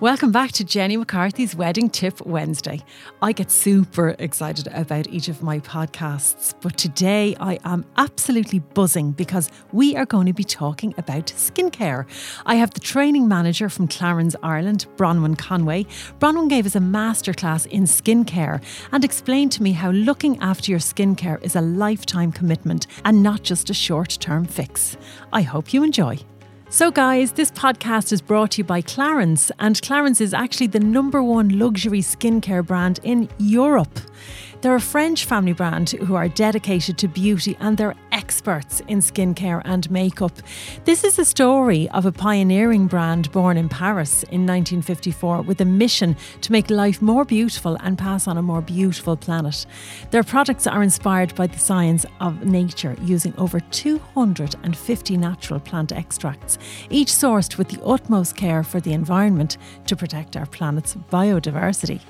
Welcome back to Jenny McCarthy's Wedding Tip Wednesday. I get super excited about each of my podcasts, but today I am absolutely buzzing because we are going to be talking about skincare. I have the training manager from Clarins Ireland, Bronwyn Conway. Bronwyn gave us a masterclass in skincare and explained to me how looking after your skincare is a lifetime commitment and not just a short term fix. I hope you enjoy. So, guys, this podcast is brought to you by Clarins, and Clarins is actually the number one luxury skincare brand in Europe. They're a French family brand who are dedicated to beauty and they're experts in skincare and makeup. This is a story of a pioneering brand born in Paris in 1954 with a mission to make life more beautiful and pass on a more beautiful planet. Their products are inspired by the science of nature using over 250 natural plant extracts, each sourced with the utmost care for the environment to protect our planet's biodiversity.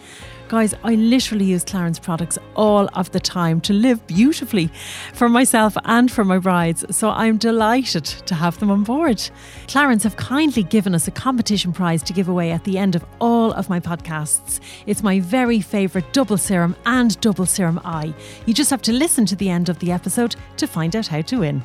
Guys, I literally use Clarins products all of the time to live beautifully for myself and for my brides, so I'm delighted to have them on board. Clarins have kindly given us a competition prize to give away at the end of all of my podcasts. It's my very favourite double serum and double serum eye. You just have to listen to the end of the episode to find out how to win.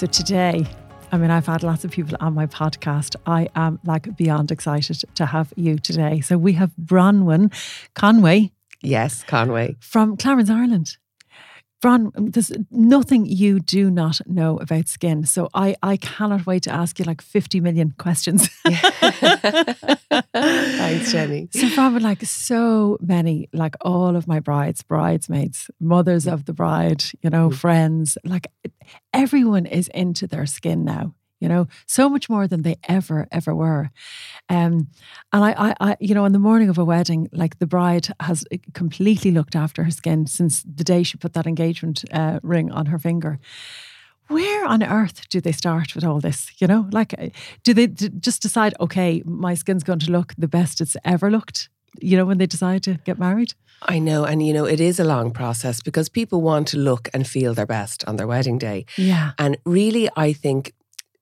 So today, I mean, I've had lots of people on my podcast. I am like beyond excited to have you today. So we have Bronwyn Conway. Yes, Conway. From Clarins, Ireland. Bron, there's nothing you do not know about skin. So I, I cannot wait to ask you like 50 million questions. Thanks, Jenny. So Bron, like so many, like all of my brides, bridesmaids, mothers of the bride, you know, mm. friends, like everyone is into their skin now you know, so much more than they ever, ever were. Um, and I, I, I, you know, on the morning of a wedding, like the bride has completely looked after her skin since the day she put that engagement uh, ring on her finger. Where on earth do they start with all this? You know, like, uh, do they just decide, okay, my skin's going to look the best it's ever looked? You know, when they decide to get married? I know. And, you know, it is a long process because people want to look and feel their best on their wedding day. Yeah. And really, I think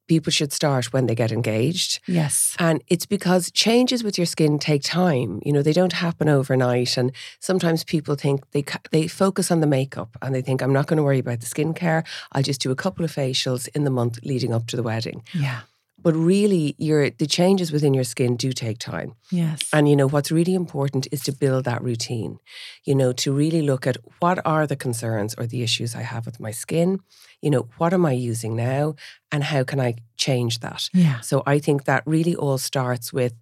people should start when they get engaged. Yes. And it's because changes with your skin take time. You know, they don't happen overnight. And sometimes people think they they focus on the makeup and they think, I'm not going to worry about the skincare. I'll just do a couple of facials in the month leading up to the wedding. Yeah. But really, your the changes within your skin do take time. Yes. And you know what's really important is to build that routine. You know, to really look at what are the concerns or the issues I have with my skin. You know, what am I using now, and how can I change that? Yeah. So I think that really all starts with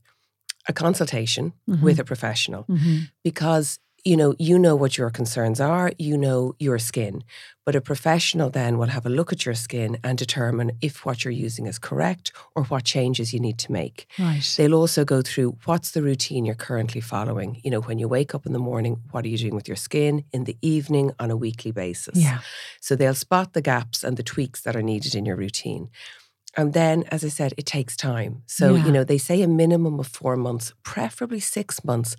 a consultation mm-hmm. with a professional mm-hmm. because you know, you know what your concerns are, you know your skin. But a professional then will have a look at your skin and determine if what you're using is correct or what changes you need to make. Right. They'll also go through what's the routine you're currently following. You know, when you wake up in the morning, what are you doing with your skin? In the evening, on a weekly basis. Yeah. So they'll spot the gaps and the tweaks that are needed in your routine. And then, as I said, it takes time. So, yeah. you know, they say a minimum of four months, preferably six months.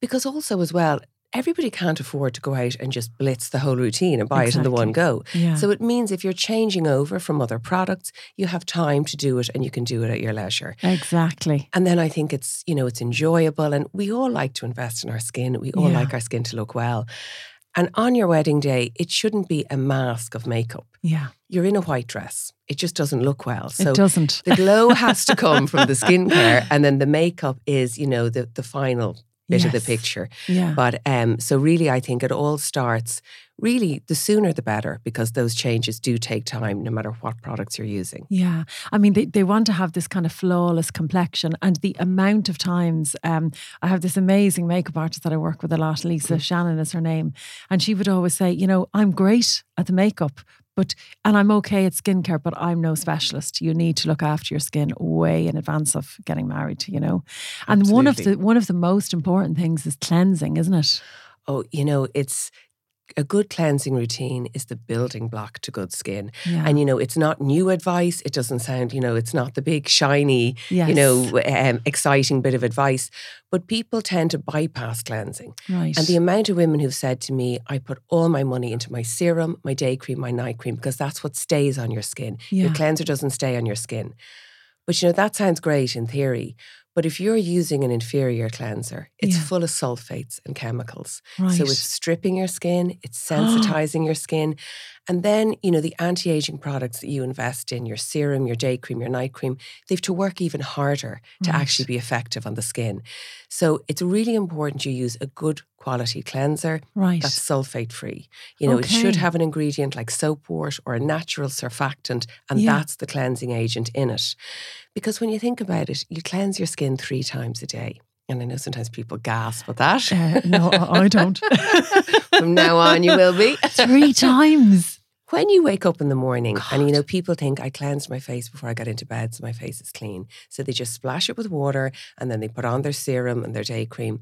Because also, as well, everybody can't afford to go out and just blitz the whole routine and buy exactly. it in the one go. Yeah. So it means if you're changing over from other products, you have time to do it and you can do it at your leisure. Exactly. And then I think it's, you know, it's enjoyable and we all like to invest in our skin. We all yeah. like our skin to look well. And on your wedding day, it shouldn't be a mask of makeup. Yeah. You're in a white dress. It just doesn't look well. So it doesn't. the glow has to come from the skincare and then the makeup is, you know, the the final bit yes. of the picture. Yeah. But um, so really, I think it all starts really the sooner the better because those changes do take time no matter what products you're using. Yeah. I mean, they, they want to have this kind of flawless complexion and the amount of times. Um, I have this amazing makeup artist that I work with a lot, Lisa mm. Shannon is her name. And she would always say, you know, I'm great at the makeup, but and I'm okay at skincare, but I'm no specialist. You need to look after your skin way in advance of getting married, you know. And Absolutely. one of the one of the most important things is cleansing, isn't it? Oh, you know, it's a good cleansing routine is the building block to good skin. Yeah. And, you know, it's not new advice. It doesn't sound, you know, it's not the big, shiny, yes. you know, um, exciting bit of advice. But people tend to bypass cleansing. right. And the amount of women who've said to me, I put all my money into my serum, my day cream, my night cream, because that's what stays on your skin. Yeah. Your cleanser doesn't stay on your skin. But you know, that sounds great in theory. But if you're using an inferior cleanser, it's Yeah. full of sulfates and chemicals. right. So it's stripping your skin, it's sensitizing your skin. And then, you know, the anti aging products that you invest in, your serum, your day cream, your night cream, they have to work even harder to Right. actually be effective on the skin. So it's really important you use a good quality cleanser right. that's sulfate free. You know, it should have an ingredient like soapwort or a natural surfactant, and Yeah. that's the cleansing agent in it. Because when you think about it, you cleanse your skin three times a day. And I know sometimes people gasp at that. Uh, no, I I don't. From now on, you will be. Three times. When you wake up in the morning, and you know, people think I cleansed my face before I got into bed, so my face is clean. So they just splash it with water and then they put on their serum and their day cream.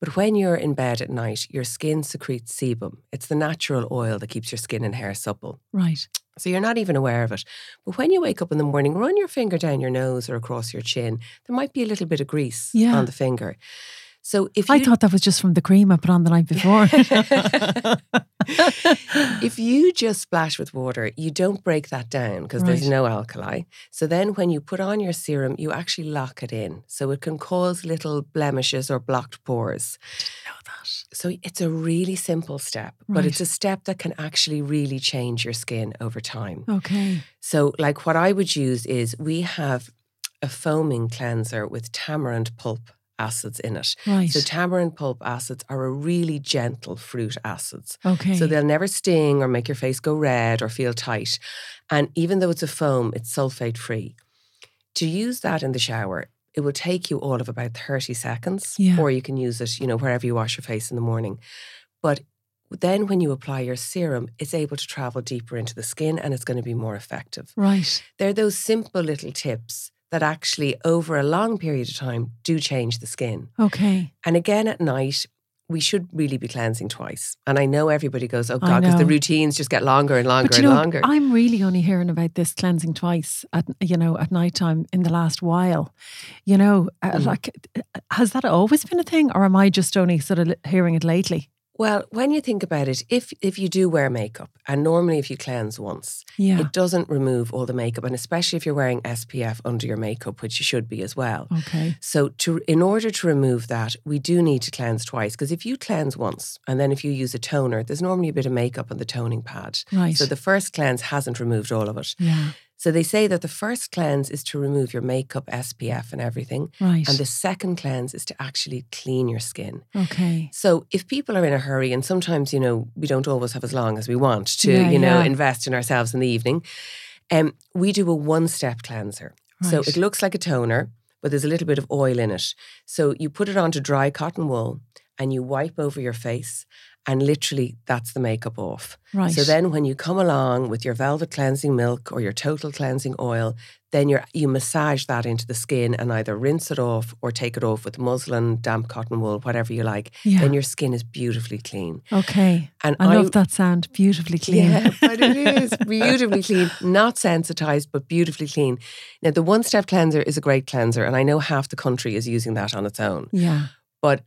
But when you're in bed at night, your skin secretes sebum. It's the natural oil that keeps your skin and hair supple. Right. So you're not even aware of it. But when you wake up in the morning, run your finger down your nose or across your chin. There might be a little bit of grease Yeah. on the finger. So if you I thought that was just from the cream I put on the night before. if you just splash with water, you don't break that down because there's no alkali. So then when you put on your serum, you actually lock it in. So it can cause little blemishes or blocked pores. That. So it's a really simple step, but it's a step that can actually really change your skin over time. Okay. So, like what I would use is we have a foaming cleanser with tamarind pulp acids in it. Right. So, tamarind pulp acids are a really gentle fruit acids. okay. So they'll never sting or make your face go red or feel tight. And even though it's a foam, it's sulfate free. To use that in the shower, it will take you all of about 30 seconds, Yeah. or you can use it, you know, wherever you wash your face in the morning. But then when you apply your serum, it's able to travel deeper into the skin and it's going to be more effective. right. They're those simple little tips that actually, over a long period of time, do change the skin. Okay. And again at night, we should really be cleansing twice. And I know everybody goes, oh God, because the routines just get longer and longer But you and know, longer. I'm really only hearing about this cleansing twice at you know at night time in the last while. You know, uh, Mm. like has that always been a thing, or am I just only sort of hearing it lately? Well, when you think about it, if if you do wear makeup, and normally if you cleanse once, Yeah. it doesn't remove all the makeup, and especially if you're wearing SPF under your makeup, which you should be as well. okay. So, to in order to remove that, we do need to cleanse twice. Because if you cleanse once, and then if you use a toner, there's normally a bit of makeup on the toning pad. Right. So the first cleanse hasn't removed all of it. yeah. So they say that the first cleanse is to remove your makeup, SPF, and everything. Right. And the second cleanse is to actually clean your skin. okay. So if people are in a hurry, and sometimes, you know, we don't always have as long as we want to, Yeah, you know, yeah. invest in ourselves in the evening, um, we do a one step cleanser. Right. So it looks like a toner, but there's a little bit of oil in it. So you put it onto dry cotton wool and you wipe over your face, and literally that's the makeup off. Right. So then when you come along with your velvet cleansing milk or your total cleansing oil, then you you massage that into the skin and either rinse it off or take it off with muslin, damp cotton wool, whatever you like. yeah. Then your skin is beautifully clean. okay. And I love that sound. Beautifully clean. Yeah, but it is beautifully clean, not sensitized, but beautifully clean. Now, the one step cleanser is a great cleanser, and I know half the country is using that on its own. yeah. But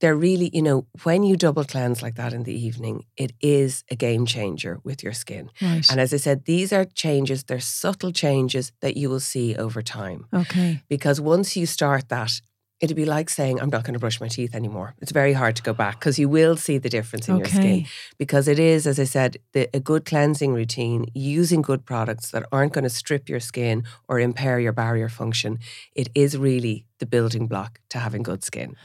they're really, you know, when you double cleanse like that in the evening, it is a game changer with your skin. Right. And as I said, these are changes, they're subtle changes that you will see over time. okay. Because once you start that, it'd be like saying, I'm not going to brush my teeth anymore. It's very hard to go back because you will see the difference in your skin. Okay. Because it is, as I said, the, a good cleansing routine, using good products that aren't going to strip your skin or impair your barrier function. It is really the building block to having good skin.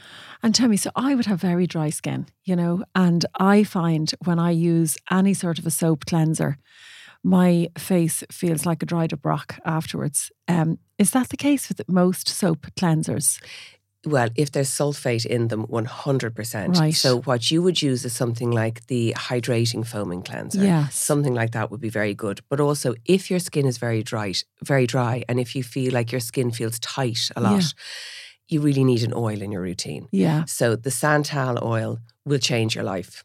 And tell me, so I would have very dry skin, you know, and I find when I use any sort of a soap cleanser, my face feels like a dried up rock afterwards. Um, is that the case with most soap cleansers? Well, if there's sulfate in them, 100%. Right. So, what you would use is something like the hydrating foaming cleanser. Yes. Something like that would be very good. But also, if your skin is very dry, very dry, and if you feel like your skin feels tight a lot, Yeah. You really need an oil in your routine. Yeah. So, the Santal oil will change your life.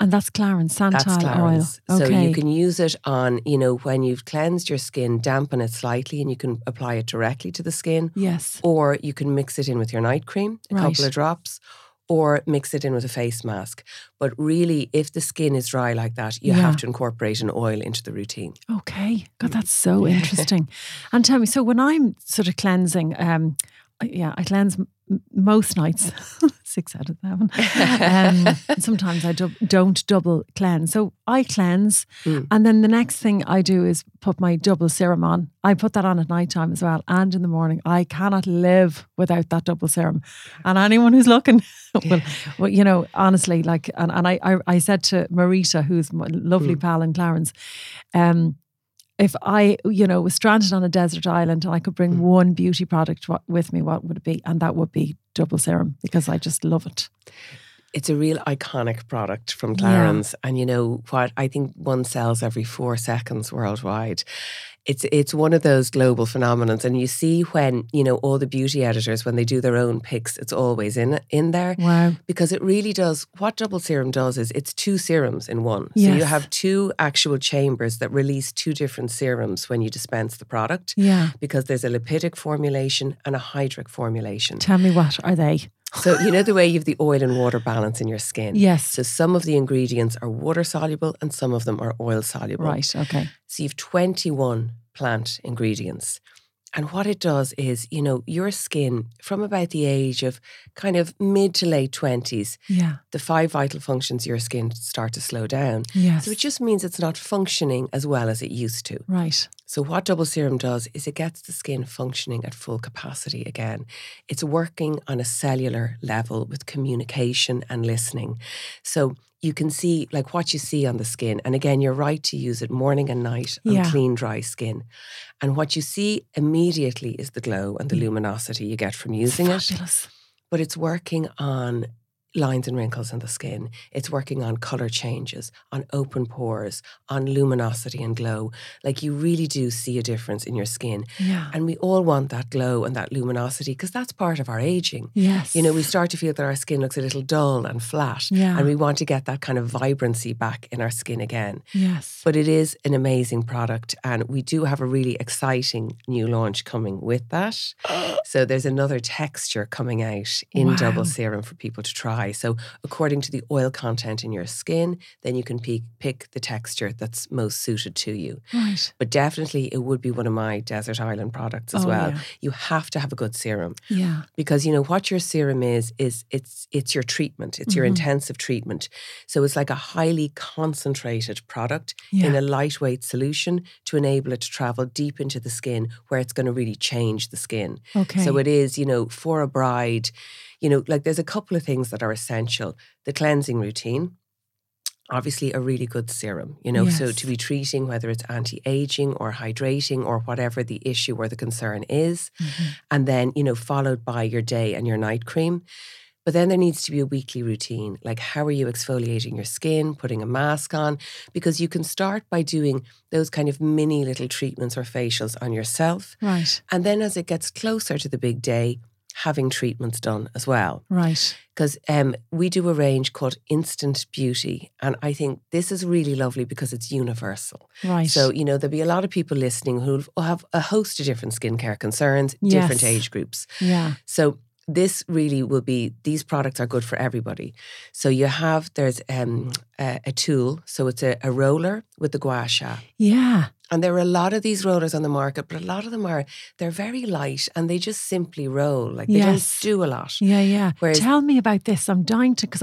And that's Clarins Santal That's Clarins. oil. So Okay. you can use it on, you know, when you've cleansed your skin, dampen it slightly and you can apply it directly to the skin. yes. Or you can mix it in with your night cream, a Right. couple of drops, or mix it in with a face mask. But really, if the skin is dry like that, you Yeah. have to incorporate an oil into the routine. Okay. God, that's so interesting. And tell me, so when I'm sort of cleansing, um, yeah, I cleanse m- most nights, six out of seven. Um, sometimes I dub- don't double cleanse. So I cleanse, Mm. and then the next thing I do is put my double serum on. I put that on at night time as well, and in the morning. I cannot live without that double serum. And anyone who's looking, well, well, you know, honestly, like, and, and I, I, I said to Marita, who's my lovely Mm. pal in Clarins, um, if I, you know, was stranded on a desert island and I could bring Mm. one beauty product with me, what would it be? And that would be double serum because I just love it. It's a real iconic product from Yeah. Clarins. And you know what? I think one sells every four seconds worldwide. It's it's one of those global phenomenons. And you see when, you know, all the beauty editors, when they do their own picks, it's always in in there. Wow. because it really does what double serum does is it's two serums in one so you have two actual chambers that release two different serums when you dispense the product Yeah. because there's a lipidic formulation and a hydric formulation Tell me what are they? So you know the way you have the oil and water balance in your skin Yes. so some of the ingredients are water soluble and some of them are oil soluble Right. Okay. so you've 21 plant ingredients. And what it does is, you know, your skin from about the age of kind of mid to late 20s, Yeah. the five vital functions of your skin start to slow down. Yes. So it just means it's not functioning as well as it used to. right. So what double serum does is it gets the skin functioning at full capacity again. It's working on a cellular level with communication and listening. So you can see like what you see on the skin. And again, you're right to use it morning and night on Yeah. clean, dry skin. And what you see immediately is the glow and the mm. luminosity you get from using it but it's working on lines and wrinkles in the skin. It's working on color changes, on open pores, on luminosity and glow. Like you really do see a difference in your skin. Yeah. And we all want that glow and that luminosity because that's part of our aging. Yes. You know, we start to feel that our skin looks a little dull and flat. Yeah. And we want to get that kind of vibrancy back in our skin again. Yes. But it is an amazing product. And we do have a really exciting new launch coming with that. So there's another texture coming out in Wow. double serum for people to try. So according to the oil content in your skin, then you can pick, pick the texture that's most suited to you. Right. But definitely it would be one of my desert island products as Oh, well. yeah. You have to have a good serum Yeah. because you know what your serum is is it's it's your treatment. It's your Mhm. intensive treatment. So it's like a highly concentrated product Yeah. in a lightweight solution to enable it to travel deep into the skin where it's going to really change the skin. okay. So it is, you know, for a bride, you know, like there's a couple of things that are essential. The cleansing routine, obviously a really good serum, you know, so to be treating whether it's anti-aging or hydrating or whatever the issue or the concern is. Mhm. And then, you know, followed by your day and your night cream. But then there needs to be a weekly routine. Like, how are you exfoliating your skin, putting a mask on? Because you can start by doing those kind of mini little treatments or facials on yourself. Right. And then as it gets closer to the big day, having treatments done as well. Right. Because um, we do a range called Instant Beauty. And I think this is really lovely because it's universal. Right. So, you know, there'll be a lot of people listening who have a host of different skincare concerns, different age groups. yeah. So this really will be these products are good for everybody. So you have there's um, a, a tool, so it's a, a roller with the gua sha. Yeah. And there are a lot of these rollers on the market, but a lot of them are they're very light and they just simply roll. Like they Yes. don't do a lot. Yeah, yeah. Whereas- Tell me about this. I'm dying to because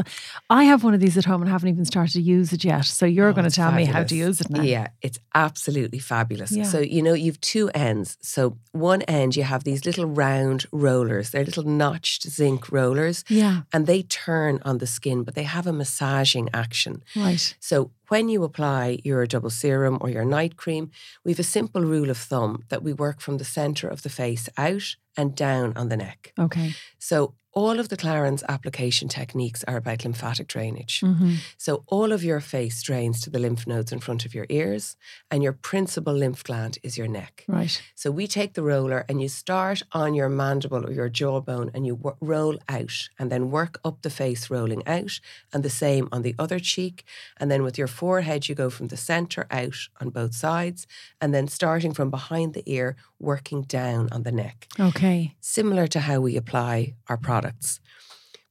I have one of these at home and haven't even started to use it yet. So you're Oh, going to tell me how to use it now. Yeah, it's absolutely fabulous. Yeah. So, you know, you've two ends. So, one end, you have these little round rollers. They're little notched zinc rollers, Yeah. and they turn on the skin, but they have a massaging action. Right. So, when you apply your double serum or your night cream, we have a simple rule of thumb that we work from the center of the face out and down on the neck. Okay. So all of the Clarins application techniques are about lymphatic drainage. hmm So all of your face drains to the lymph nodes in front of your ears, and your principal lymph gland is your neck. Right. So we take the roller and you start on your mandible or your jawbone and you wo- roll out and then work up the face rolling out and the same on the other cheek. And then with your forehead, you go from the center out on both sides and then starting from behind the ear, working down on the neck, Okay. similar to how we apply our products.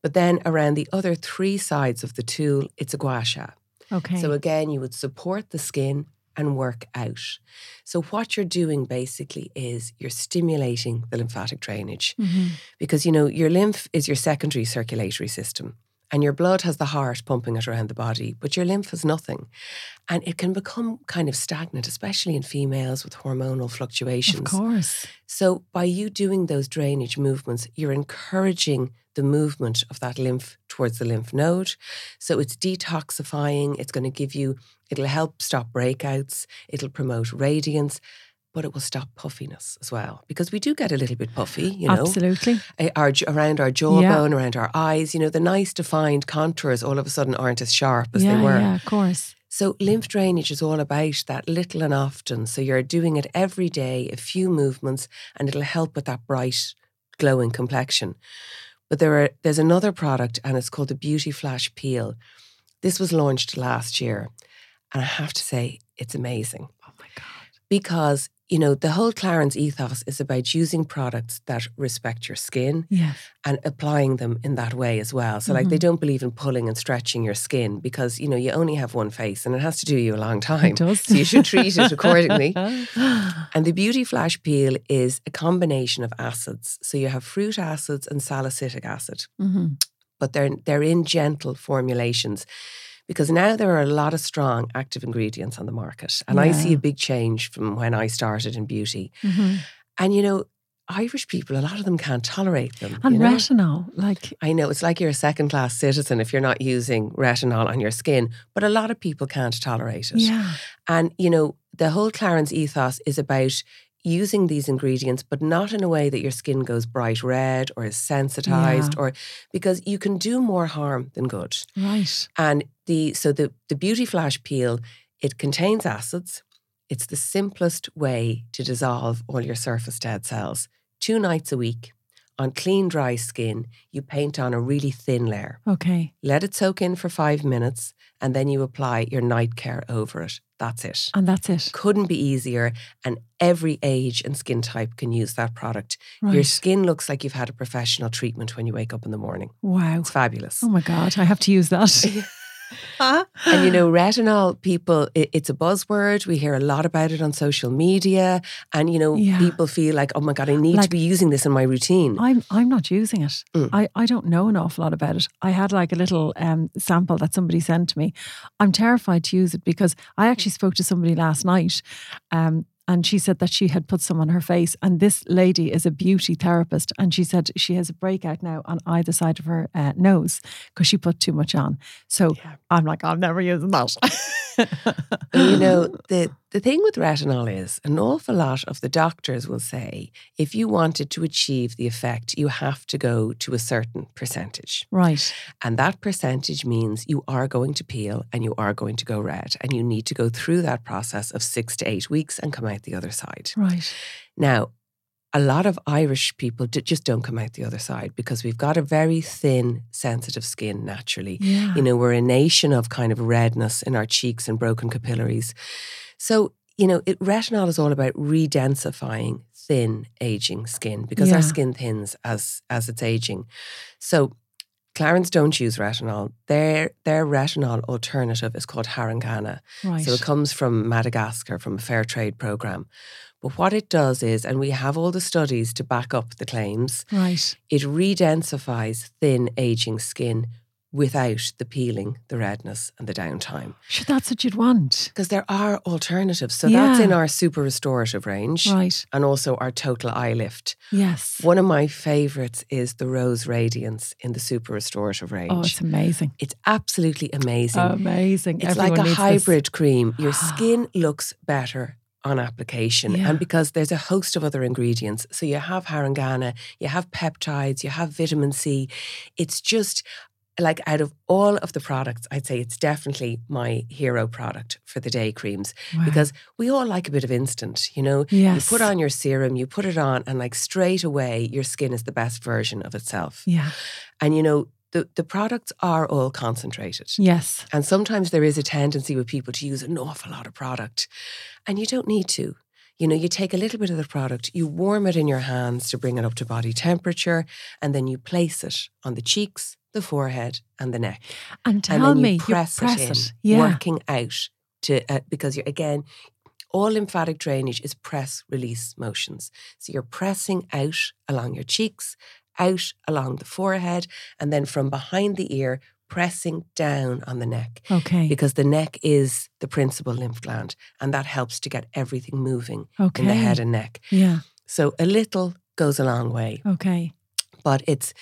But then around the other three sides of the tool, it's a gua sha. Okay. So again, you would support the skin and work out. So what you're doing basically is you're stimulating the lymphatic drainage Mhm. because you know your lymph is your secondary circulatory system and your blood has the heart pumping it around the body, but your lymph has nothing. And it can become kind of stagnant, especially in females with hormonal fluctuations. Of course. So, by you doing those drainage movements, you're encouraging the movement of that lymph towards the lymph node. So, it's detoxifying, it's going to give you, it'll help stop breakouts, it'll promote radiance, but it will stop puffiness as well. Because we do get a little bit puffy, you know, Absolutely. eh, our, around our jawbone, around our eyes. You know, the nice defined contours all of a sudden aren't as sharp as yeah, they were. yeah, of course. So, lymph drainage is all about that little and often. So, you're doing it every day, a few movements, and it'll help with that bright, glowing complexion. But there are there's another product, and it's called the Beauty Flash Peel. This was launched last year, and I have to say, it's amazing. Because you know the whole Clarins ethos is about using products that respect your skin Yes. and applying them in that way as well. So, like, they don't believe in pulling and stretching your skin because you know you only have one face, and it has to do you a long time. It does. So you should treat it accordingly. And the Beauty Flash Peel is a combination of acids. So you have fruit acids and salicylic acid, Mhm. but they're they're in gentle formulations. Because now there are a lot of strong active ingredients on the market. And I see a big change from when I started in beauty. Mhm. And you know, Irish people, a lot of them can't tolerate them. And you know? retinol, like, I know it's like you're a second class citizen if you're not using retinol on your skin, but a lot of people can't tolerate it. yeah. And, you know, the whole Clarins ethos is about using these ingredients, but not in a way that your skin goes bright red or is sensitized Yeah. or because you can do more harm than good. Right. And the so the, the beauty flash peel, it contains acids. It's the simplest way to dissolve all your surface dead cells. Two nights a week on clean, dry skin, you paint on a really thin layer. Okay. Let it soak in for five minutes, and then you apply your night care over it. That's it. And that's it. Couldn't be easier, and every age and skin type can use that product. Right. Your skin looks like you've had a professional treatment when you wake up in the morning. wow. It's fabulous. Oh my God. I have to use that. And you know, retinol, people, i- it's a buzzword. We hear a lot about it on social media. And, you know, Yeah. people feel like, oh my God, I need to be using this in my routine. I'm I'm not using it. Mm. I, I don't know an awful lot about it. I had like a little um, sample that somebody sent to me. I'm terrified to use it because I actually spoke to somebody last night, um, and she said that she had put some on her face. And this lady is a beauty therapist, and she said she has a breakout now on either side of her uh, nose because she put too much on. So Yeah. I'm like, I'm never using that. You know, the, the thing with retinol is an awful lot of the doctors will say if you wanted to achieve the effect, you have to go to a certain percentage. right. And that percentage means you are going to peel and you are going to go red. And you need to go through that process of six to eight weeks and come out the other side. Right. Now, a lot of Irish people just don't come out the other side because we've got a very thin, sensitive skin naturally. Yeah. You know, we're a nation of kind of redness in our cheeks and broken capillaries. So, you know, it, retinol is all about redensifying thin, aging skin because Yeah. our skin thins as as it's aging. So, Clarins don't use retinol. Their their retinol alternative is called Harungana. right. So it comes from Madagascar, from a fair trade program. But what it does is, and we have all the studies to back up the claims, right. it redensifies thin, aging skin without the peeling, the redness, and the downtime. Sure, that's what you'd want. Because there are alternatives. So that's in our super restorative range Right. and also our total eye lift. Yes. One of my favorites is the Rose Radiance in the super restorative oh, range. Oh, it's amazing. it's absolutely amazing. Amazing. It's like a needs this. hybrid cream. Your skin looks better on application Yeah. and because there's a host of other ingredients. So you have harungana, you have peptides, you have vitamin C. It's just like out of all of the products, I'd say it's definitely my hero product for the day creams Wow. because we all like a bit of instant, you know. yes. You put on your serum, you put it on, and like straight away, your skin is the best version of itself. Yeah. And you know, the, the products are all concentrated. Yes. And sometimes there is a tendency with people to use an awful lot of product, and you don't need to. You know, you take a little bit of the product, you warm it in your hands to bring it up to body temperature, and then you place it on the cheeks, the forehead, and the neck. And and tell then me, you press, press it in, Yeah. working out to uh, because you're again. All lymphatic drainage is press release motions. So you're pressing out along your cheeks, out along the forehead, and then from behind the ear, pressing down on the neck Okay. because the neck is the principal lymph gland and that helps to get everything moving okay. in the head and neck. Yeah. So a little goes a long way, Okay. but it's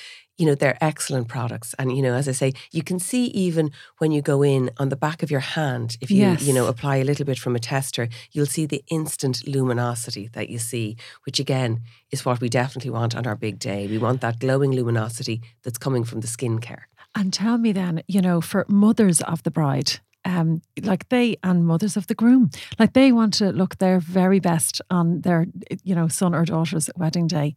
you know they're excellent products and you know as I say you can see even when you go in on the back of your hand if you Yes. you know apply a little bit from a tester you'll see the instant luminosity that you see which again is what we definitely want on our big day. We want that glowing luminosity that's coming from the skincare. And tell me then, you know, for mothers of the bride, um, like they and mothers of the groom, like they want to look their very best on their, you know, son or daughter's wedding day.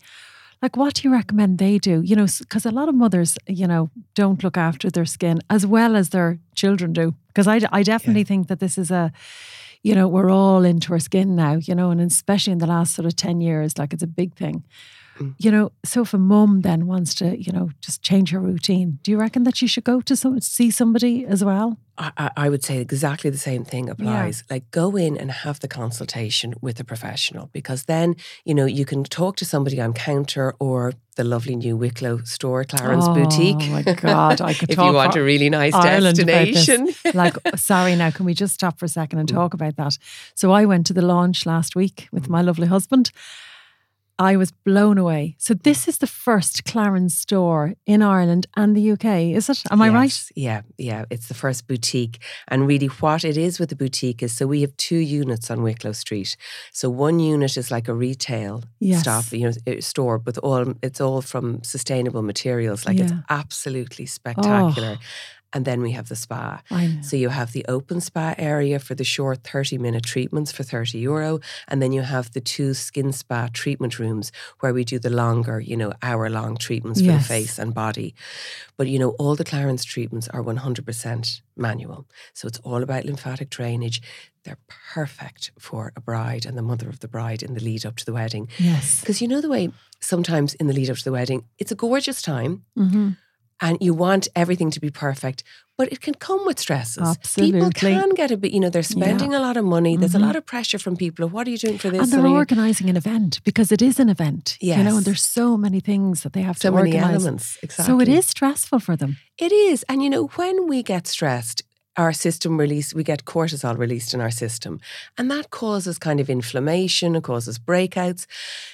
Like, what do you recommend they do? You know, because a lot of mothers, you know, don't look after their skin as well as their children do. Because I, I definitely think that this is a, you know, we're all into our skin now, you know, and especially in the last sort of 10 years, like it's a big thing. Mm. You know, so if a mum then wants to, you know, just change her routine, do you reckon that she should go to some see somebody as well? I, I- I would say exactly the same thing applies. Like go in and have the consultation with a professional because then, you know, you can talk to somebody on counter or the lovely new Wicklow store, Clarins Boutique. Oh my God, I could if talk you want a really nice Ireland destination. like, sorry, now can we just stop for a second and talk about that? So I went to the launch last week with my lovely husband. I was blown away. So this is the first Clarins store in Ireland and the UK, is it? Am I right? Yeah, yeah. It's the first boutique. And really, what it is with the boutique is so we have two units on Wicklow Street. So one unit is like a retail Yes. stop, you know, uh, store, with all it's all from sustainable materials. Like it's absolutely spectacular. Oh. And then we have the spa. So you have the open spa area for the short 30 minute treatments for 30 euro. And then you have the two skin spa treatment rooms where we do the longer, you know, hour long treatments for Yes. the face and body. But, you know, all the Clarins treatments are 100% manual. So it's all about lymphatic drainage. They're perfect for a bride and the mother of the bride in the lead up to the wedding. Yes. Because you know the way sometimes in the lead up to the wedding, it's a gorgeous time hmm and you want everything to be perfect, but it can come with stresses. Absolutely. People can get a bit, you know, they're spending a lot of money. There's a mm-hmm. lot of pressure from people. of, What are you doing for this? And they're are you-" organising an event because it is an event. You know, Yes. and there's so many things that they have so to many organise. elements. Exactly. So it is stressful for them. It is. And you know, when we get stressed, our system release, we get cortisol released in our system. And that causes kind of inflammation, it causes breakouts.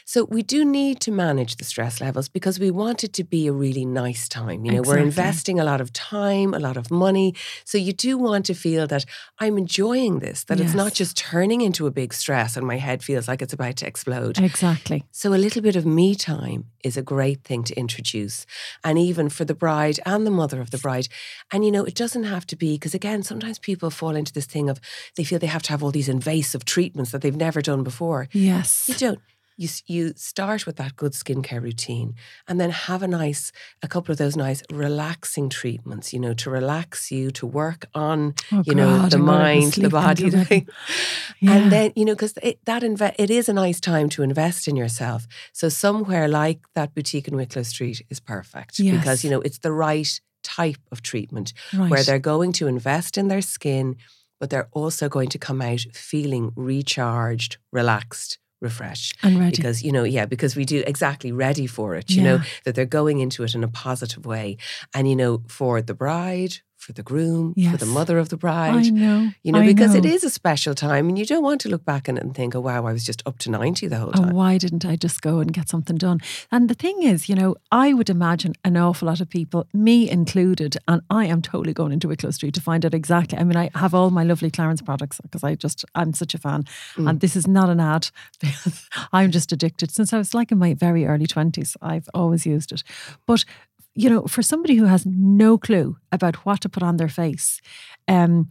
So we do need to manage the stress levels because we want it to be a really nice time. You know, we're investing a lot of time, a lot of money. So you do want to feel that I'm enjoying this, that it's not just turning into a big stress and my head feels like it's about to explode. Exactly. So, a little bit of me time is a great thing to introduce. And even for the bride and the mother of the bride. And, you know, it doesn't have to be, because again, sometimes people fall into this thing of they feel they have to have all these invasive treatments that they've never done before. Yes. You don't. You, you start with that good skincare routine and then have a nice, a couple of those nice relaxing treatments, you know, to relax you, to work on, Oh, you know, the I'm mind, the body. then. Yeah. and then, you know, because it, that inve- it is a nice time to invest in yourself. So somewhere like that boutique in Wicklow Street is perfect Yes. because, you know, it's the right type of treatment right. where they're going to invest in their skin, but they're also going to come out feeling recharged, relaxed, refreshed. and ready. Because, you know, yeah, because we do exactly ready for it, you know, that they're going into it in a positive way. And, you know, for the bride, for the groom, for the mother of the bride. I know. You know, I because it know. is a special time and you don't want to look back it and think, oh, wow, I was just up to 90 the whole Oh, time. why didn't I just go and get something done? And the thing is, you know, I would imagine an awful lot of people, me included, and I am totally going into Wicklow Street to find out exactly. I mean, I have all my lovely Clarins products because I just, I'm such a fan. Mm. And this is not an ad because I'm just addicted. Since I was like in my very early 20s, I've always used it. But, you know, for somebody who has no clue about what to put on their face, um,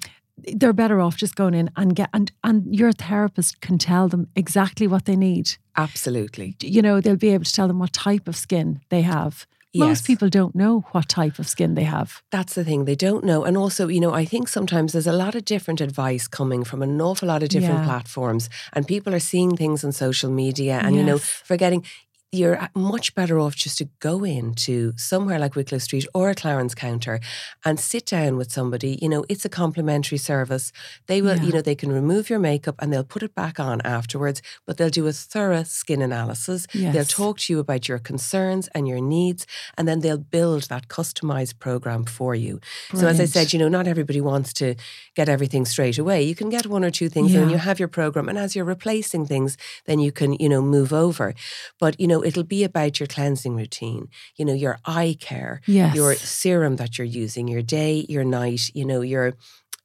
they're better off just going in and get and and your therapist can tell them exactly what they need Absolutely. you know, they'll be able to tell them what type of skin they have. Most people don't know what type of skin they have. That's the thing, they don't know. And also, you know, I think sometimes there's a lot of different advice coming from an awful lot of different Yeah. platforms, and people are seeing things on social media and, you know, forgetting. You're uh, much better off just to go into somewhere like Wicklow Street or a Clarins counter and sit down with somebody. You know, it's a complimentary service. They will, Yeah. you know, they can remove your makeup and they'll put it back on afterwards, but they'll do a thorough skin analysis. They'll talk to you about your concerns and your needs, and then they'll build that customized program for you. So, as I said, you know, not everybody wants to get everything straight away. You can get one or two things, and you have your program. And as you're replacing things, then you can, you know, move over. But you know, it'll be about your cleansing routine. You know, your eye care, Yes. your serum that you're using, your day, your night. You know, your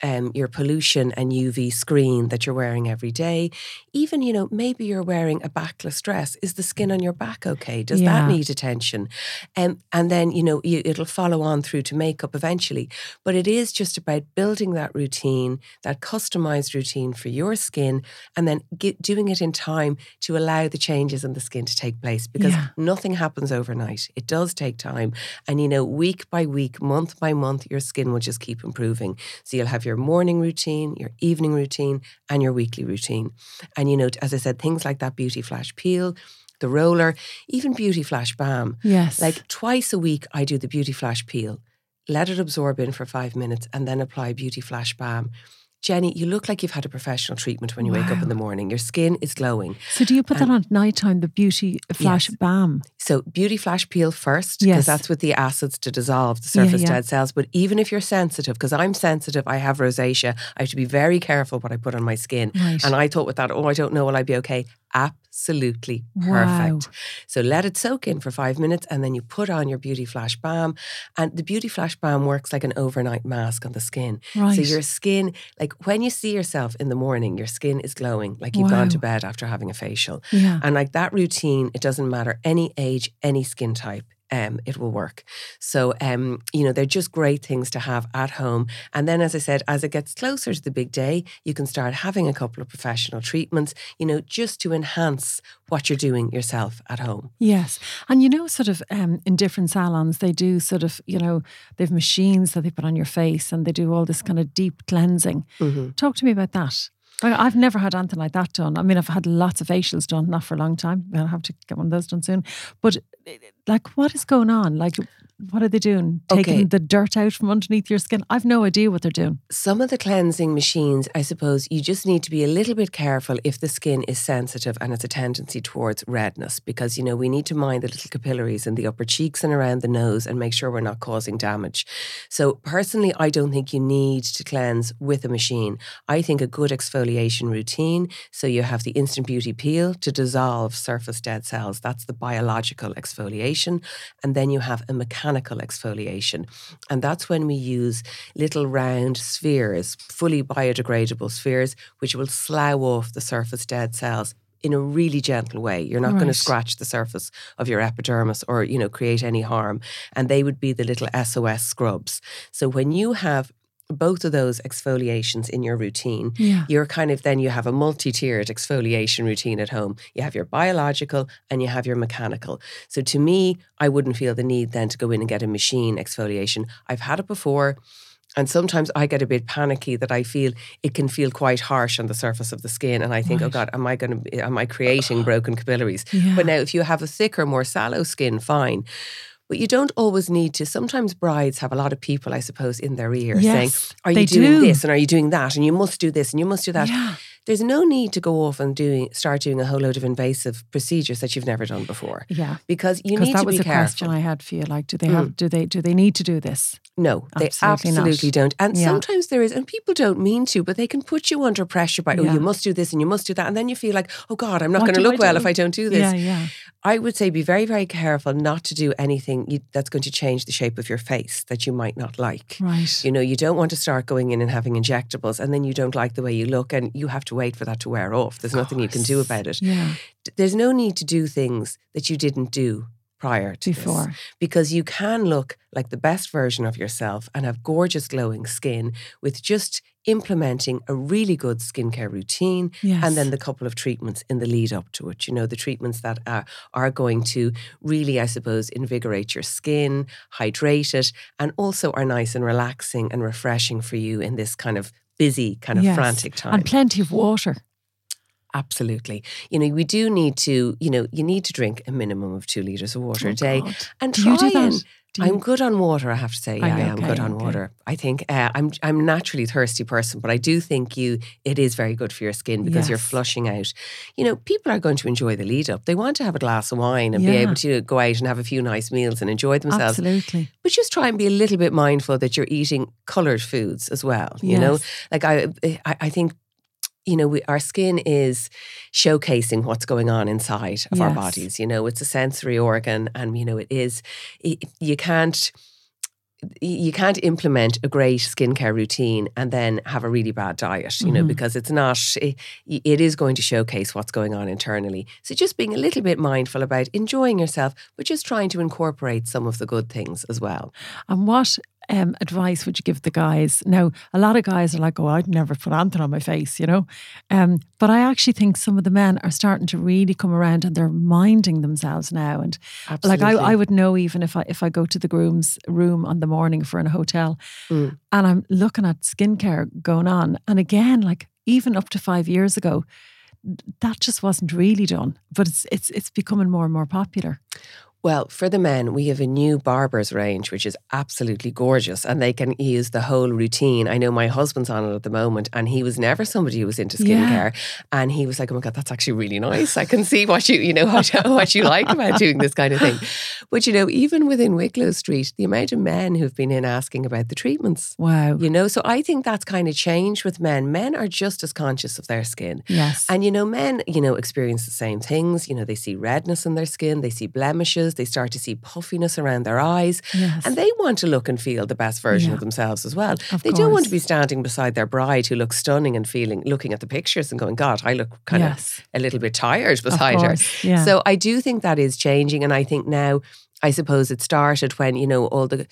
um, your pollution and UV screen that you're wearing every day. Even, you know, maybe you're wearing a backless dress. Is the skin on your back okay? Does Yeah. that need attention? Um, and then, you know, you, it'll follow on through to makeup eventually. But it is just about building that routine, that customized routine for your skin, and then get, doing it in time to allow the changes in the skin to take place because Yeah. nothing happens overnight. It does take time. And, you know, week by week, month by month, your skin will just keep improving. So you'll have your morning routine, your evening routine, and your weekly routine. And, you know, as I said, things like that beauty flash peel, the roller, even beauty flash balm. Yes. Like twice a week, I do the beauty flash peel, let it absorb in for five minutes, and then apply beauty flash balm. Jenny, you look like you've had a professional treatment when you wake up in the morning. Your skin is glowing. so do you put that on at night time, the beauty flash Yes. balm? So beauty flash peel first, because Yes. that's with the acids to dissolve the surface yeah. dead cells. But even if you're sensitive, because I'm sensitive, I have rosacea, I have to be very careful what I put on my skin. Right. And I thought with that, oh, I don't know, will I be okay? Absolutely Wow. perfect. So let it soak in for five minutes and then you put on your Beauty Flash Balm. And the Beauty Flash Balm works like an overnight mask on the skin. Right. So your skin, like when you see yourself in the morning, your skin is glowing like you've gone to bed after having a facial. Yeah. And like that routine, it doesn't matter any age, any skin type. Um, it will work. So, um, you know, they're just great things to have at home. And then, as I said, as it gets closer to the big day, you can start having a couple of professional treatments, you know, just to enhance what you're doing yourself at home. Yes. And you know, sort of um, in different salons, they do sort of, you know, they have machines that they put on your face and they do all this kind of deep cleansing. Mm-hmm. Talk to me about that. I've never had anything like that done. I mean, I've had lots of facials done, not for a long time. I'll have to get one of those done soon. But like, what is going on? Like, what are they doing? Taking Okay. the dirt out from underneath your skin? I've no idea what they're doing. Some of the cleansing machines, I suppose, you just need to be a little bit careful if the skin is sensitive and it's a tendency towards redness, because, you know, we need to mind the little capillaries in the upper cheeks and around the nose and make sure we're not causing damage. So, personally, I don't think you need to cleanse with a machine. I think a good exfoliation routine, so you have the Instant Beauty Peel to dissolve surface dead cells, that's the biological exfoliation. And then you have a mechanical exfoliation. And that's when we use little round spheres, fully biodegradable spheres, which will slough off the surface dead cells in a really gentle way. You're not going to scratch the surface of your epidermis or, you know, create any harm. And they would be the little SOS scrubs. So when you have both of those exfoliations in your routine, Yeah. you're kind of then you have a multi-tiered exfoliation routine at home. You have your biological and you have your mechanical. So to me, I wouldn't feel the need then to go in and get a machine exfoliation. I've had it before. And sometimes I get a bit panicky that I feel it can feel quite harsh on the surface of the skin. And I think, oh God, am I going to, am I creating broken capillaries? Yeah. But now if you have a thicker, more sallow skin, fine. But you don't always need to. Sometimes brides have a lot of people, I suppose, in their ear saying, Are you doing do. this? And are you doing that? And you must do this and you must do that. Yeah. There's no need to go off and doing start doing a whole load of invasive procedures that you've never done before. Yeah. Because you need that to was be a careful. question I had for you. Like, do they have? Mm. Do they? Do they need to do this? No, they Absolutely absolutely, not. don't. And Yeah. sometimes there is, and people don't mean to, but they can put you under pressure by, oh, Yeah. you must do this and you must do that. And then you feel like, oh God, I'm not going to look well if I don't do this. Yeah, yeah. I would say be very, very careful not to do anything you, that's going to change the shape of your face that you might not like. Right. You know, you don't want to start going in and having injectables and then you don't like the way you look and you have to wait for that to wear off. There's nothing you can do about it. Yeah. There's no need to do things that you didn't do prior to this Before. because you can look like the best version of yourself and have gorgeous glowing skin with just implementing a really good skincare routine Yes. and then the couple of treatments in the lead up to it. You know, the treatments that are, are going to really, I suppose, invigorate your skin, hydrate it, and also are nice and relaxing and refreshing for you in this kind of busy, kind of Yes. frantic time. And plenty of water. Absolutely. You know, we do need to, you know, you need to drink a minimum of two litres of water Oh, a day. God. And Do try you do that? and Do you- I'm good on water, I have to say. Yeah, you? I am good on okay. water. I think uh, I'm I'm naturally a thirsty person, but I do think you it is very good for your skin because you're flushing out. You know, people are going to enjoy the lead up. They want to have a glass of wine and be able to go out and have a few nice meals and enjoy themselves. Absolutely. But just try and be a little bit mindful that you're eating coloured foods as well. You know, like I I, I think. You know, we, our skin is showcasing what's going on inside of our bodies. You know, it's a sensory organ, and you know, it is. y- You can't you can't implement a great skincare routine and then have a really bad diet, you know, Mhm. because it's not, it, it is going to showcase what's going on internally. So just being a little bit mindful about enjoying yourself, but just trying to incorporate some of the good things as well. And what um, advice would you give the guys? Now, a lot of guys are like, oh, I'd never put anything on my face, you know? Um, but I actually think some of the men are starting to really come around and they're minding themselves now. And Absolutely. like I, I would know even if I if I go to the groom's room on the morning for in a hotel Mm. and I'm looking at skincare going on. And again, like even up to five years ago, that just wasn't really done. But it's it's it's becoming more and more popular. Well, for the men, we have a new barber's range, which is absolutely gorgeous, and they can use the whole routine. I know my husband's on it at the moment, and he was never somebody who was into Yeah. skincare, and he was like, "Oh my god, that's actually really nice. I can see what you, you know, what, what you like about doing this kind of thing." But you know, even within Wicklow Street, the amount of men who've been in asking about the treatments, Wow. you know, so I think that's kind of changed with men. Men are just as conscious of their skin. Yes. And you know, men, you know, experience the same things. You know, they see redness in their skin, they see blemishes, they start to see puffiness around their eyes, yes. and they want to look and feel the best version Yeah. of themselves as well. Of they don't want to be standing beside their bride who looks stunning and feeling, looking at the pictures and going, God, I look kind yes. of a little bit tired beside her. Yeah. So I do think that is changing, and I think now, I suppose it started when you know all the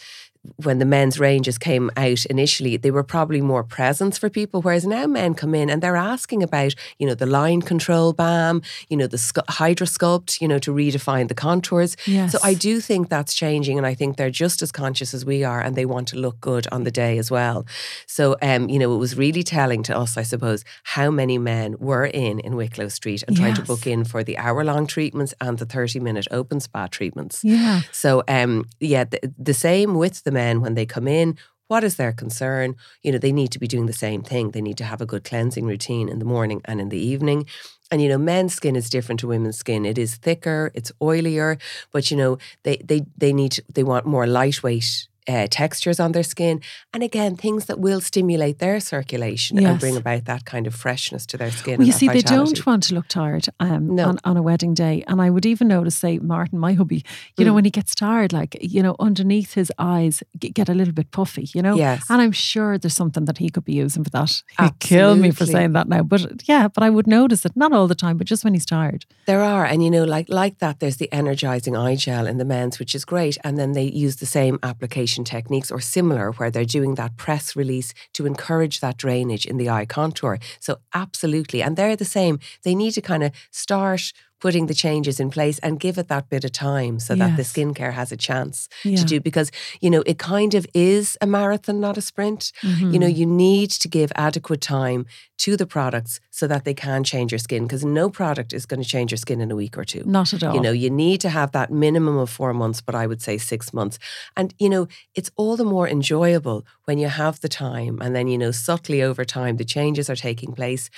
when the men's ranges came out initially, they were probably more presents for people. Whereas now men come in and they're asking about, you know, the line control balm, you know, the hydrosculpt, you know, to redefine the contours. yes. So I do think that's changing, and I think they're just as conscious as we are, and they want to look good on the day as well. So, um, you know, it was really telling to us, I suppose, how many men were in in Wicklow Street and trying to book in for the hour-long treatments and the thirty-minute open spa treatments. Yeah. So, um, yeah, the, the same with the men when they come in. What is their concern? You know, they need to be doing the same thing. They need to have a good cleansing routine in the morning and in the evening. And you know, men's skin is different to women's skin. It is thicker, it's oilier, but you know, they they they need they want more lightweight uh, textures on their skin, and again, things that will stimulate their circulation Yes. and bring about that kind of freshness to their skin. Well, you see, they don't want to look tired um, No. on, on a wedding day. And I would even notice, say, Martin, my hubby, you know, Mm. when he gets tired, like, you know, underneath his eyes get a little bit puffy, you know? Yes. And I'm sure there's something that he could be using for that. He'd kill me for saying that now. But yeah, but I would notice it, not all the time, but just when he's tired. There are, and you know, like like that, there's the energizing eye gel in the men's, which is great. And then they use the same application techniques or similar, where they're doing that press release to encourage that drainage in the eye contour. So absolutely, and they're the same. They need to kind of start putting the changes in place and give it that bit of time so that the skincare has a chance Yeah. to do because you know it kind of is a marathon not a sprint you know Mhm. you need to give adequate time to the products so that they can change your skin because no product is going to change your skin in a week or two Not at all. you know you need to have that minimum of four months but i would say six months and you know it's all the more enjoyable when you have the time and then you know subtly over time the changes are taking place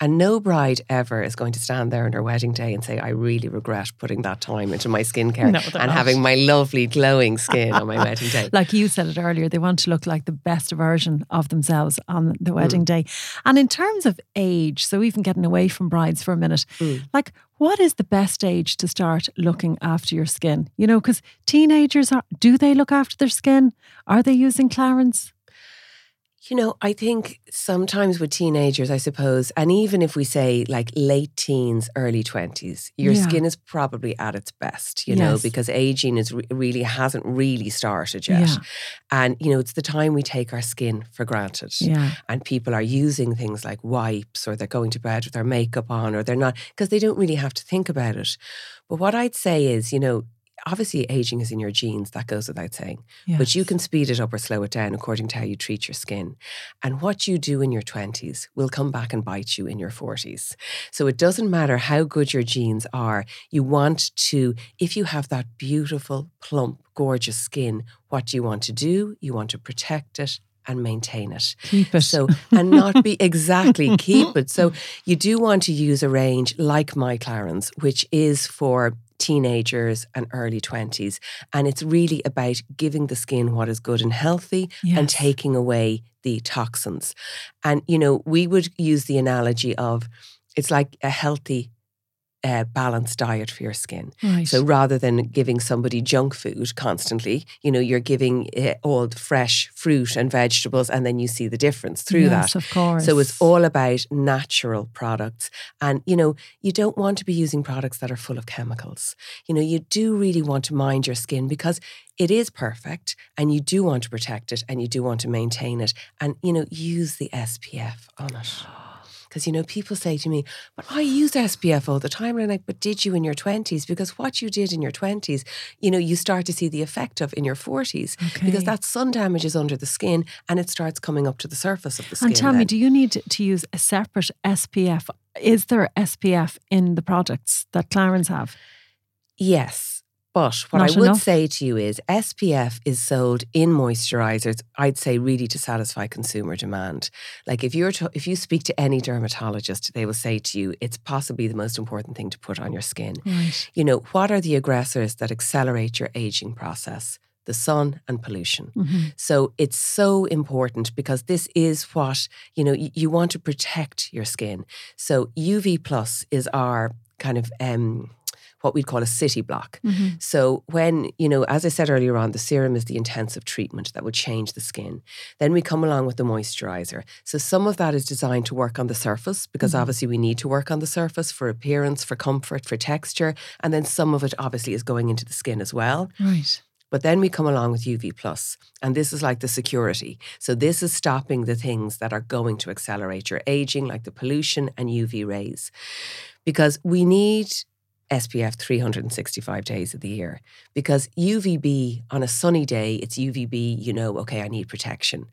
And no bride ever is going to stand there on her wedding day and say, I really regret putting that time into my skincare No, and not. having my lovely glowing skin on my wedding day. Like you said it earlier, they want to look like the best version of themselves on the Mm. wedding day. And in terms of age, so even getting away from brides for a minute, Mm. like what is the best age to start looking after your skin? You know, because teenagers are, do they look after their skin? Are they using Clarins? You know, I think sometimes with teenagers, I suppose, and even if we say like late teens, early 20s, your Yeah. skin is probably at its best, you know, because aging is re- really hasn't really started yet. Yeah. And, you know, it's the time we take our skin for granted. Yeah. And people are using things like wipes or they're going to bed with their makeup on or they're not, because they don't really have to think about it. But what I'd say is, you know, obviously aging is in your genes, that goes without saying. But you can speed it up or slow it down according to how you treat your skin. And what you do in your 20s will come back and bite you in your 40s. So it doesn't matter how good your genes are. You want to, if you have that beautiful, plump, gorgeous skin, what do you want to do? You want to protect it and maintain it. keep it. So, and not be exactly keep it. So, you do want to use a range like My Clarins, which is for teenagers and early 20s. And it's really about giving the skin what is good and healthy and taking away the toxins. And, you know, we would use the analogy of it's like a healthy, uh, balanced diet for your skin. right. So rather than giving somebody junk food constantly, you know, you're giving uh, all the fresh fruit and vegetables, and then you see the difference through yes, that. of course. So it's all about natural products. And, you know, you don't want to be using products that are full of chemicals. You know, you do really want to mind your skin because it is perfect and you do want to protect it and you do want to maintain it. And, you know, use the SPF on it. Because, you know, people say to me, but I use SPF all the time. And I'm like, but did you in your 20s? Because what you did in your 20s, you know, you start to see the effect of in your 40s. Because that sun damage is under the skin and it starts coming up to the surface of the skin. And tell me, do you need to use a separate SPF? Is there SPF in the products that Clarins have? Yes. But what Not I would enough? say to you is SPF is sold in moisturizers, I'd say really to satisfy consumer demand. Like if you're to, if you speak to any dermatologist, they will say to you it's possibly the most important thing to put on your skin. Right. You know, what are the aggressors that accelerate your aging process? The sun and pollution. Mhm. So it's so important because this is what, you know, y- you want to protect your skin. So UV plus is our kind of um what we'd call a city block. Mhm. So when, you know, as I said earlier on, the serum is the intensive treatment that will change the skin. Then we come along with the moisturizer. So some of that is designed to work on the surface because Mhm. obviously we need to work on the surface for appearance, for comfort, for texture, and then some of it obviously is going into the skin as well. Right. But then we come along with UV plus, and this is like the security. So this is stopping the things that are going to accelerate your aging, like the pollution and UV rays, because we need SPF 365 days of the year. Because UVB on a sunny day, it's UVB. You know, okay, I need protection.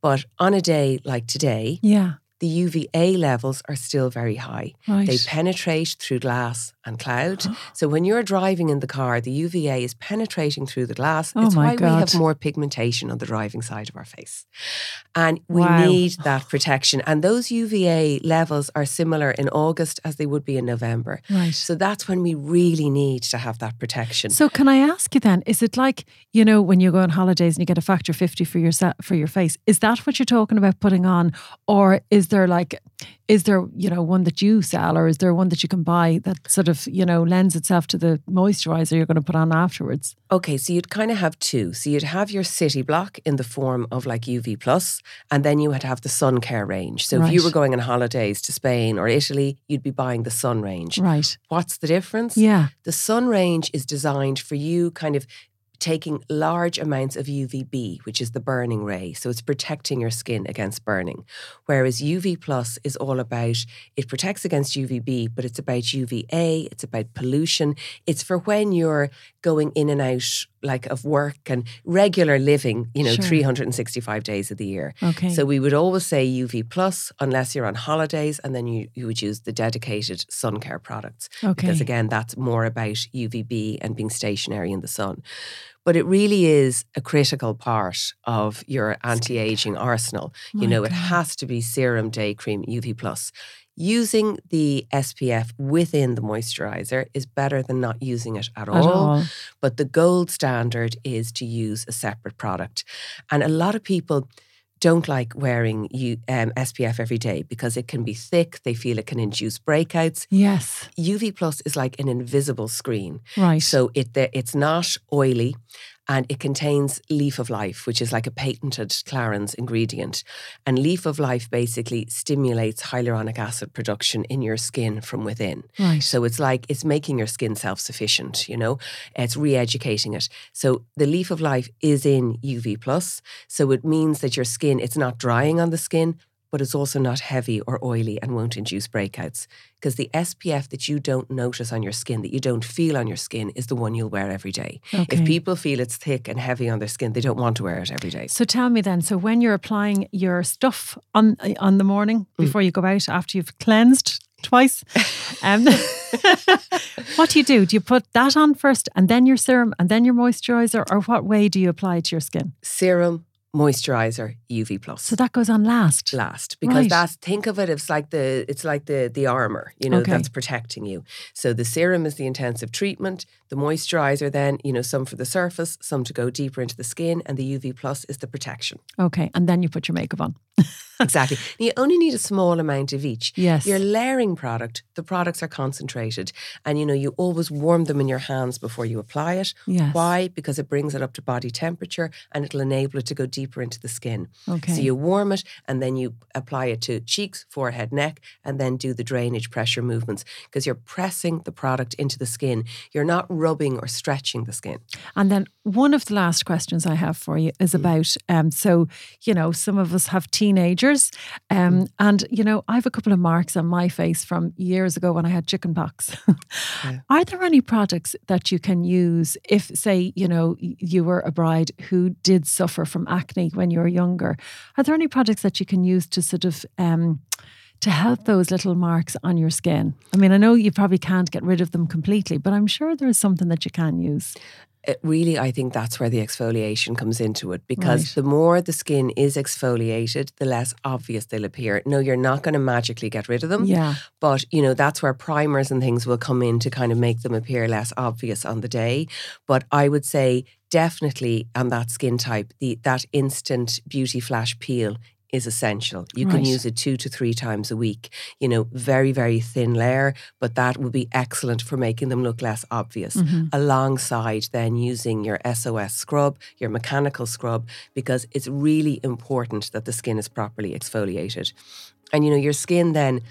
But on a day like today, Yeah. The UVA levels are still very high. Right. They penetrate through glass and cloud. So when you're driving in the car, the UVA is penetrating through the glass. Oh it's why we have more pigmentation on the driving side of our face. And we Wow. need that protection. And those UVA levels are similar in August as they would be in November. right. So that's when we really need to have that protection. So can I ask you then? Is it like you know when you go on holidays and you get a factor fifty for your for your face? Is that what you're talking about putting on, or is there like, is there you know one that you sell, or is there one that you can buy that sort of you know lends itself to the moisturizer you're going to put on afterwards? Okay, so you'd kind of have two. So you'd have your city block in the form of like UV plus, and then you would have the sun care range. So if you were going on holidays to Spain or Italy, you'd be buying the sun range. Right. What's the difference? Yeah. The sun range is designed for you kind of taking large amounts of UVB, which is the burning ray. So it's protecting your skin against burning. Whereas UV plus is all about it protects against UVB, but it's about UVA, it's about pollution. It's for when you're going in and out like of work and regular living, you know, Sure. 365 days of the year. Okay. So we would always say UV plus unless you're on holidays, and then you, you would use the dedicated sun care products okay. because again, that's more about UVB and being stationary in the sun. But it really is a critical part of your anti-aging arsenal. You My know, it has to be serum, day cream, UV plus. using the SPF within the moisturizer is better than not using it at, At all. all. But the gold standard is to use a separate product. And a lot of people don't like wearing U, um, SPF every day because it can be thick. They feel it can induce breakouts. Yes. UV plus is like an invisible screen. Right. So it it's not oily and it contains leaf of life, which is like a patented Clarins ingredient. And leaf of life basically stimulates hyaluronic acid production in your skin from within. right. So it's like it's making your skin self sufficient, you know, it's re educating it. So the leaf of life is in UV. plus. So it means that your skin, it's not drying on the skin, but it's also not heavy or oily and won't induce breakouts. Because the SPF that you don't notice on your skin, that you don't feel on your skin, is the one you'll wear every day. Okay. If people feel it's thick and heavy on their skin, they don't want to wear it every day. So tell me then. So when you're applying your stuff on on the morning Mm. before you go out after you've cleansed twice, um, what do you do? Do you put that on first, and then your serum, and then your moisturizer, or what way do you apply it to your skin? Serum, moisturizer, UV plus. So that goes on last. last because Right. that's think of it it's like the it's like the the armor you know Okay. that's protecting you so the serum is the intensive treatment the moisturizer then you know some for the surface some to go deeper into the skin and the uv plus is the protection Okay, and then you put your makeup on. exactly And you only need a small amount of each Yes. you're layering product the products are concentrated and you know you always warm them in your hands before you apply it Yes. why because it brings it up to body temperature and it'll enable it to go deeper into the skin Okay. so you warm it and then you apply it to cheeks, forehead, neck, and then do the drainage pressure movements because you're pressing the product into the skin. You're not rubbing or stretching the skin. And then one of the last questions I have for you Mm. is about um, so you know some of us have teenagers, um, Mm. and you know I have a couple of marks on my face from years ago when I had chicken pox. Yeah. Are there any products that you can use if, say, you know, you were a bride who did suffer from acne when you were younger? Are there any products that you can use to sort of um, to help those little marks on your skin? I mean, I know you probably can't get rid of them completely, but I'm sure there is something that you can use. It really, I think that's where the exfoliation comes into it because Right. the more the skin is exfoliated, the less obvious they'll appear. No, you're not going to magically get rid of them. Yeah. But, you know, that's where primers and things will come in to kind of make them appear less obvious on the day. But I would say definitely on that skin type, the that instant beauty flash peel is essential. You can use it two to three times a week. You know, very, very thin layer, but that would be excellent for making them look less obvious. Mm-hmm. Alongside then using your SOS scrub, your mechanical scrub, because it's really important that the skin is properly exfoliated. And you know, your skin then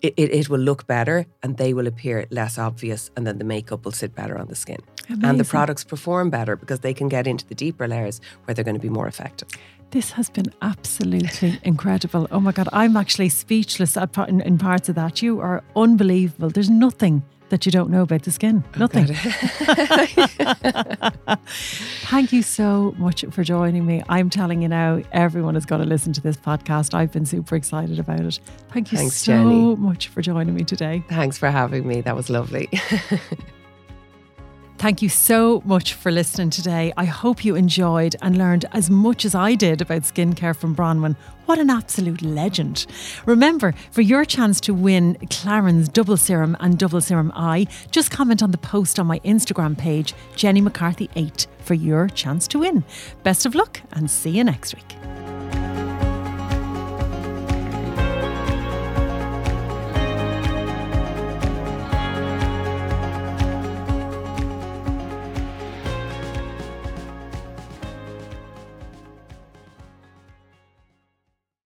it, it, it will look better and they will appear less obvious and then the makeup will sit better on the skin. And the products perform better because they can get into the deeper layers where they're going to be more effective. This has been absolutely incredible. Oh my God, I'm actually speechless at, in, in parts of that. You are unbelievable. There's nothing that you don't know about the skin. Nothing. Thank you so much for joining me. I'm telling you now, everyone has got to listen to this podcast. I've been super excited about it. Thank you Thanks, so Jenny. much for joining me today. Thanks for having me. That was lovely. Thank you so much for listening today. I hope you enjoyed and learned as much as I did about skincare from Bronwyn. What an absolute legend. Remember, for your chance to win Clarins Double Serum and Double Serum Eye, just comment on the post on my Instagram page, Jenny McCarthy8, for your chance to win. Best of luck and see you next week.